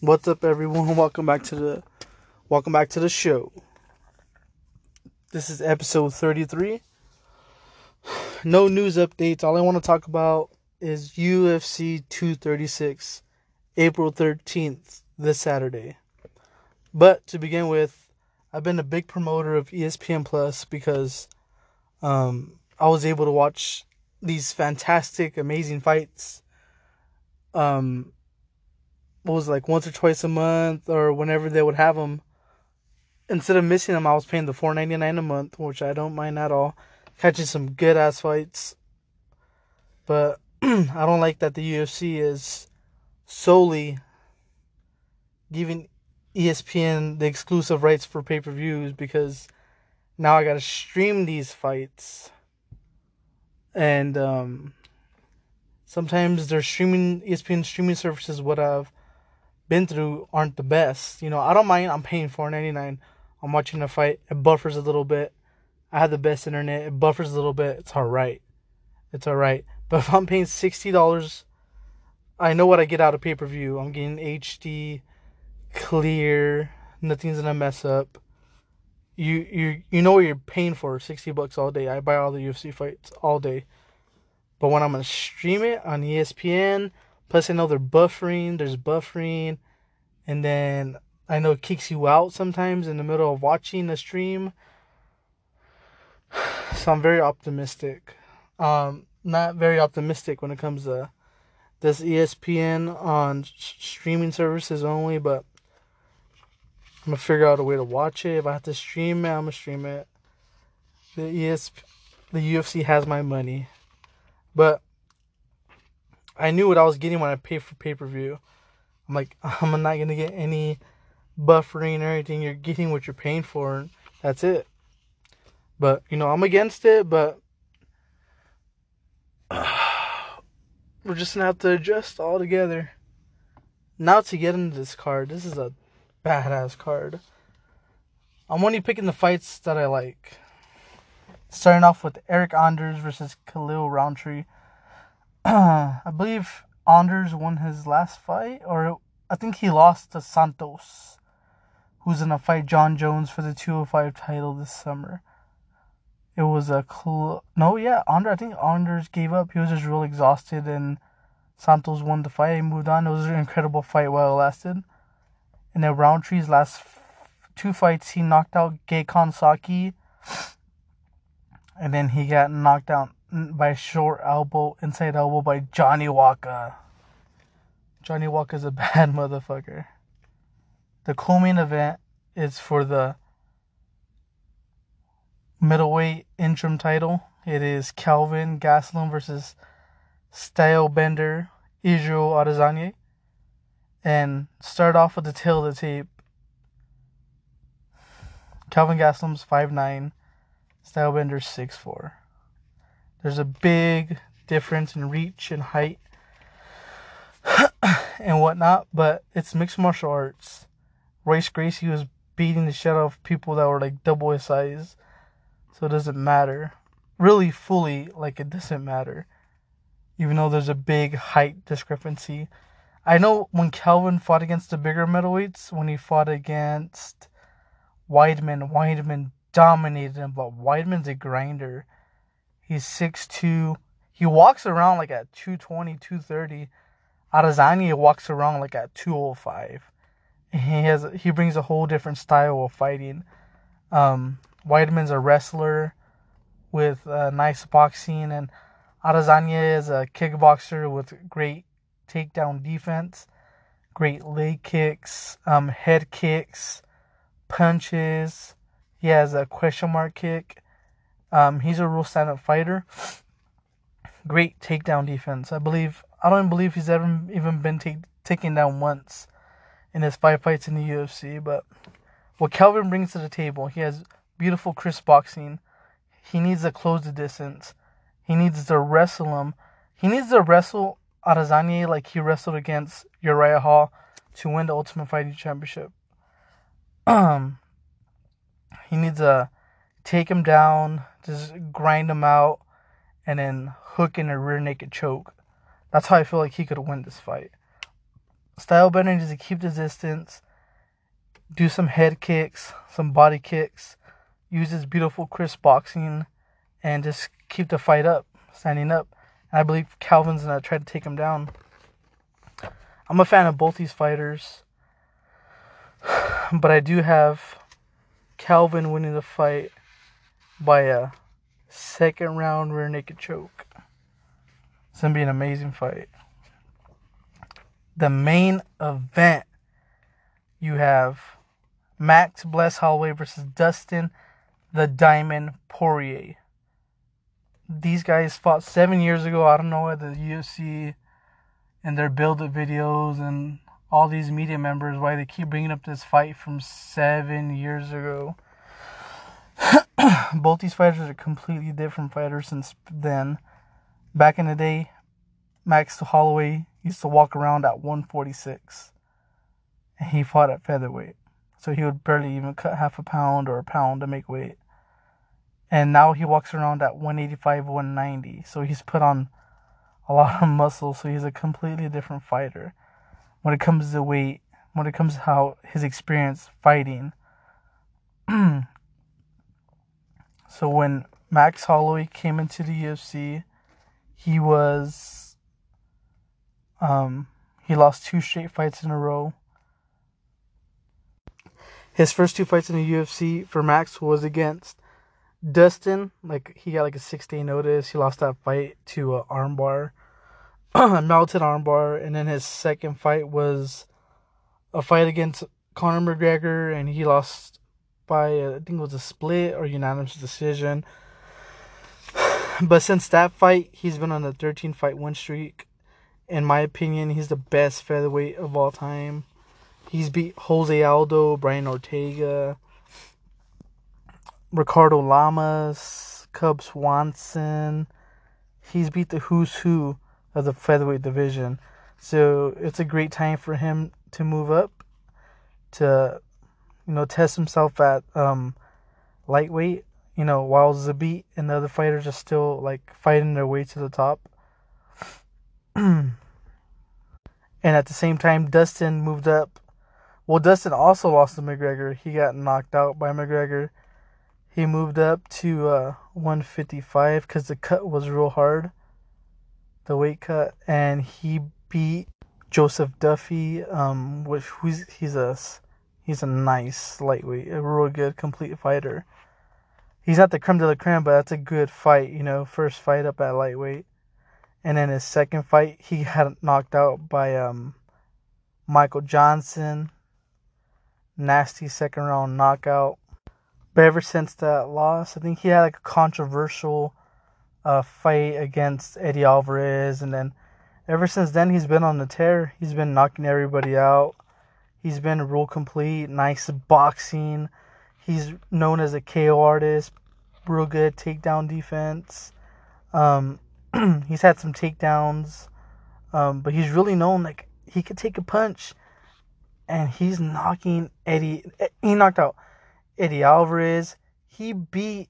What's up, everyone? Welcome back to the welcome back to the show. This is episode thirty-three. No news updates. All I want to talk about is UFC two thirty-six, April thirteenth, this Saturday. But to begin with, I've been a big promoter of ESPN Plus because um, I was able to watch these fantastic, amazing fights. Um, what was it, like once or twice a month or whenever they would have them. Instead of missing them, I was paying the four ninety nine a month, which I don't mind at all. Catching some good ass fights, but I don't like that the UFC is solely giving ESPN the exclusive rights for pay per views because now I gotta stream these fights, and um, sometimes their streaming ESPN streaming services would have been through aren't the best. You know, I don't mind. I'm paying four ninety nine. I'm watching a fight. It buffers a little bit. I have the best internet. It buffers a little bit. It's all right. It's all right. But if I'm paying sixty dollars, I know what I get out of pay per view. I'm getting HD, clear. Nothing's gonna mess up. You you you know what you're paying for. Sixty bucks all day. I buy all the UFC fights all day. But when I'm gonna stream it on ESPN, Plus, I know they're buffering. There's buffering, and then I know it kicks you out sometimes in the middle of watching a stream. So I'm very optimistic. Um, not very optimistic when it comes to this ESPN on streaming services only, but I'm gonna figure out a way to watch it. If I have to stream it, I'm gonna stream it. The ESP, the UFC has my money, but I knew what I was getting when I paid for pay per view. I'm like, I'm not gonna get any buffering or anything. You're getting what you're paying for. That's it. But you know, I'm against it. But we're just gonna have to adjust all together. Now to get into this card, this is a badass card. I'm only picking the fights that I like. Starting off with Eryk Anders versus Khalil Rountree. I believe Anders won his last fight, or I think he lost to Santos, who's gonna fight Jon Jones for the 205 title this summer. It was a cl- no, yeah, Anders. I think Anders gave up. He was just real exhausted, and Santos won the fight. He moved on. It was an incredible fight while it lasted. And then Rountree's last two fights, he knocked out Gokhan Saki, and then he got knocked out by short elbow, inside elbow by Johnny Walker. Johnny Walker's a bad motherfucker. The co-main event is for the middleweight interim title. It is Kelvin Gastelum versus Stylebender Israel Adesanya. And start off with the tail of the tape. Kelvin Gastelum's 5'9", Stylebender's 6'4". There's a big difference in reach and height and whatnot, but it's mixed martial arts. Royce Gracie was beating the shit out of people that were like double his size, so it doesn't matter. Really, fully, like it doesn't matter, even though there's a big height discrepancy. I know when Kelvin fought against the bigger middleweights, when he fought against Weidman, Weidman dominated him, but Weidman's a grinder. He's 6'2. He walks around like at 220, 230. Adesanya walks around like at 205. He has he brings a whole different style of fighting. Um, Weidman's a wrestler with nice boxing, and Adesanya is a kickboxer with great takedown defense, great leg kicks, um, head kicks, punches. He has a question mark kick. Um, he's a real stand-up fighter. Great takedown defense. I believe I don't believe he's ever even been take, taken down once in his five fights in the UFC. But what Kelvin brings to the table, he has beautiful, crisp boxing. He needs to close the distance. He needs to wrestle him. He needs to wrestle Adesanya like he wrestled against Uriah Hall to win the Ultimate Fighting Championship. Um, he needs to take him down, just grind him out, and then hook in a rear naked choke. That's how I feel like he could win this fight. Stylebender needs to keep the distance, do some head kicks, some body kicks, use his beautiful crisp boxing, and just keep the fight up, standing up. And I believe Calvin's gonna try to take him down. I'm a fan of both these fighters, but I do have Calvin winning the fight by a second round rear naked choke. It's gonna be an amazing fight. The main event you have Max Bless Holloway versus Dustin the Diamond Poirier. These guys fought seven years ago. I don't know at the UFC and their build up videos and all these media members why they keep bringing up this fight from seven years ago. Both these fighters are completely different fighters since then. Back in the day, Max Holloway used to walk around at 146 and he fought at featherweight. So he would barely even cut half a pound or a pound to make weight. And now he walks around at 185, 190. So he's put on a lot of muscle. So he's a completely different fighter when it comes to weight, when it comes to how his experience fighting. so when Max Holloway came into the UFC, he was um he lost two straight fights in a row. His first two fights in the UFC for Max was against Dustin. Like he got like a six day notice. He lost that fight to a armbar, a melted armbar, and then his second fight was a fight against Conor McGregor, and he lost by I think it was a split or unanimous decision. But since that fight, he's been on a 13 fight win streak. In my opinion, he's the best featherweight of all time. He's beat Jose Aldo, Brian Ortega, Ricardo Lamas, Cub Swanson. He's beat the who's who of the featherweight division. So it's a great time for him to move up, to you know test himself at um, lightweight. You know while Zabit and the other fighters are still like fighting their way to the top. and at the same time, Dustin moved up well, Dustin also lost to McGregor. He got knocked out by McGregor. He moved up to uh, 155 because the cut was real hard, the weight cut, and he beat Joseph Duffy. Um, which who's he's a he's a nice lightweight, a real good complete fighter. He's not the creme de la creme, but that's a good fight. You know, first fight up at lightweight, and then his second fight he got knocked out by um Michael Johnson nasty second round knockout. But ever since that loss, I think he had like a controversial uh, fight against Eddie Alvarez, and then ever since then he's been on the tear. He's been knocking everybody out. He's been real complete, nice boxing. He's known as a KO artist, real good takedown defense. Um, he's had some takedowns, um, but he's really known like he could take a punch and he's knocking Eddie. He knocked out Eddie Alvarez. He beat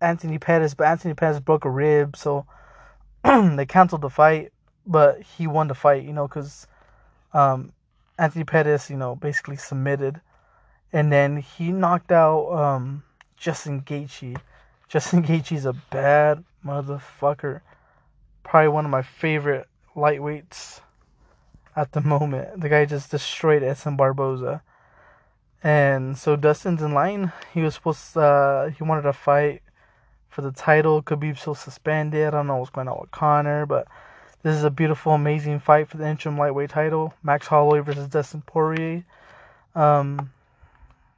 Anthony Pettis, but Anthony Pettis broke a rib, so they canceled the fight. But he won the fight, you know, because um, Anthony Pettis, you know, basically submitted, and then he knocked out um, Justin Gaethje. Justin Gaethje's a bad motherfucker. Probably one of my favorite lightweights at the moment. The guy just destroyed Edson Barboza. And so Dustin's in line. He was supposed to, uh, he wanted to fight for the title. Khabib's still suspended. I don't know what's going on with Conor, but this is a beautiful, amazing fight for the interim lightweight title. Max Holloway versus Dustin Poirier. Um,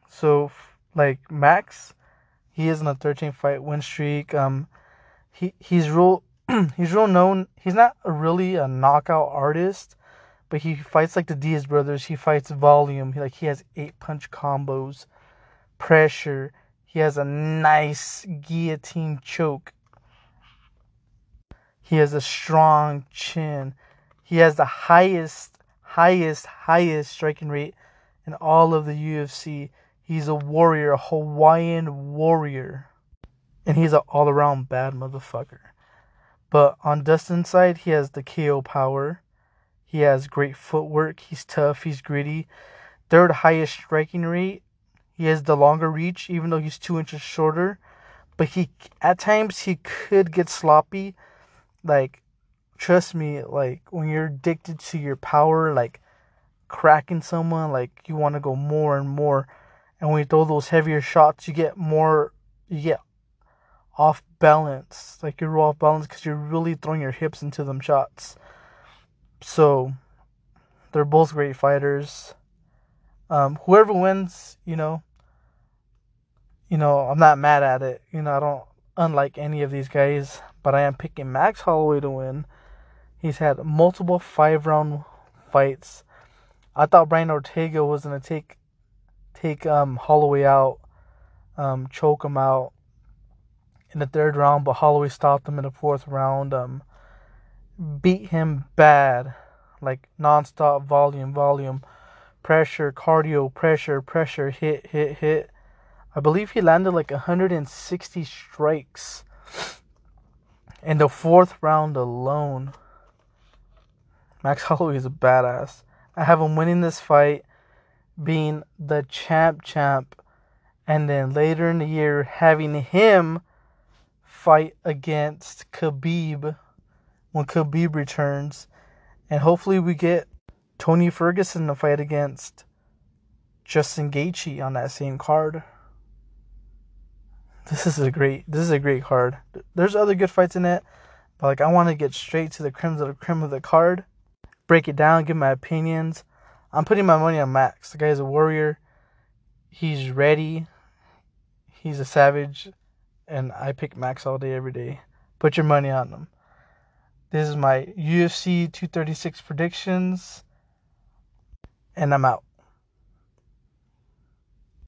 so, like, Max, he is on a 13 fight win streak. Um, he, he's real, he's real known. He's not really a knockout artist, but he fights like the Diaz brothers. He fights volume. He, like he has eight punch combos, pressure. He has a nice guillotine choke. He has a strong chin. He has the highest, highest, highest striking rate in all of the UFC. He's a warrior, a Hawaiian warrior. And he's an all around bad motherfucker. But on Dustin's side, he has the KO power. He has great footwork. He's tough. He's gritty. Third highest striking rate. He has the longer reach, even though he's two inches shorter. But he, at times, he could get sloppy. Like, trust me, like when you're addicted to your power, like cracking someone, like you want to go more and more. And when you throw those heavier shots, you get more, you get off balance. Like you're off balance because you're really throwing your hips into them shots. So they're both great fighters. Um, whoever wins, you know, you know, I'm not mad at it. You know, I don't unlike any of these guys, but I am picking Max Holloway to win. He's had multiple five round fights. I thought Brian Ortega was gonna take take um, Holloway out, um, choke him out in the third round, but Holloway stopped him in the fourth round. Um, beat him bad, like nonstop volume, volume, pressure, cardio, pressure, pressure, hit, hit, hit. I believe he landed like 160 strikes in the fourth round alone. Max Holloway is a badass. I have him winning this fight, being the champ champ, and then later in the year having him fight against Khabib when Khabib returns. And hopefully we get Tony Ferguson to fight against Justin Gaethje on that same card. This is a great this is a great card. There's other good fights in it, but like I want to get straight to the creme of the creme of the card, break it down, give my opinions. I'm putting my money on Max. The guy is a warrior. He's ready. He's a savage, and I pick Max all day every day. Put your money on him. This is my UFC 236 predictions, and I'm out.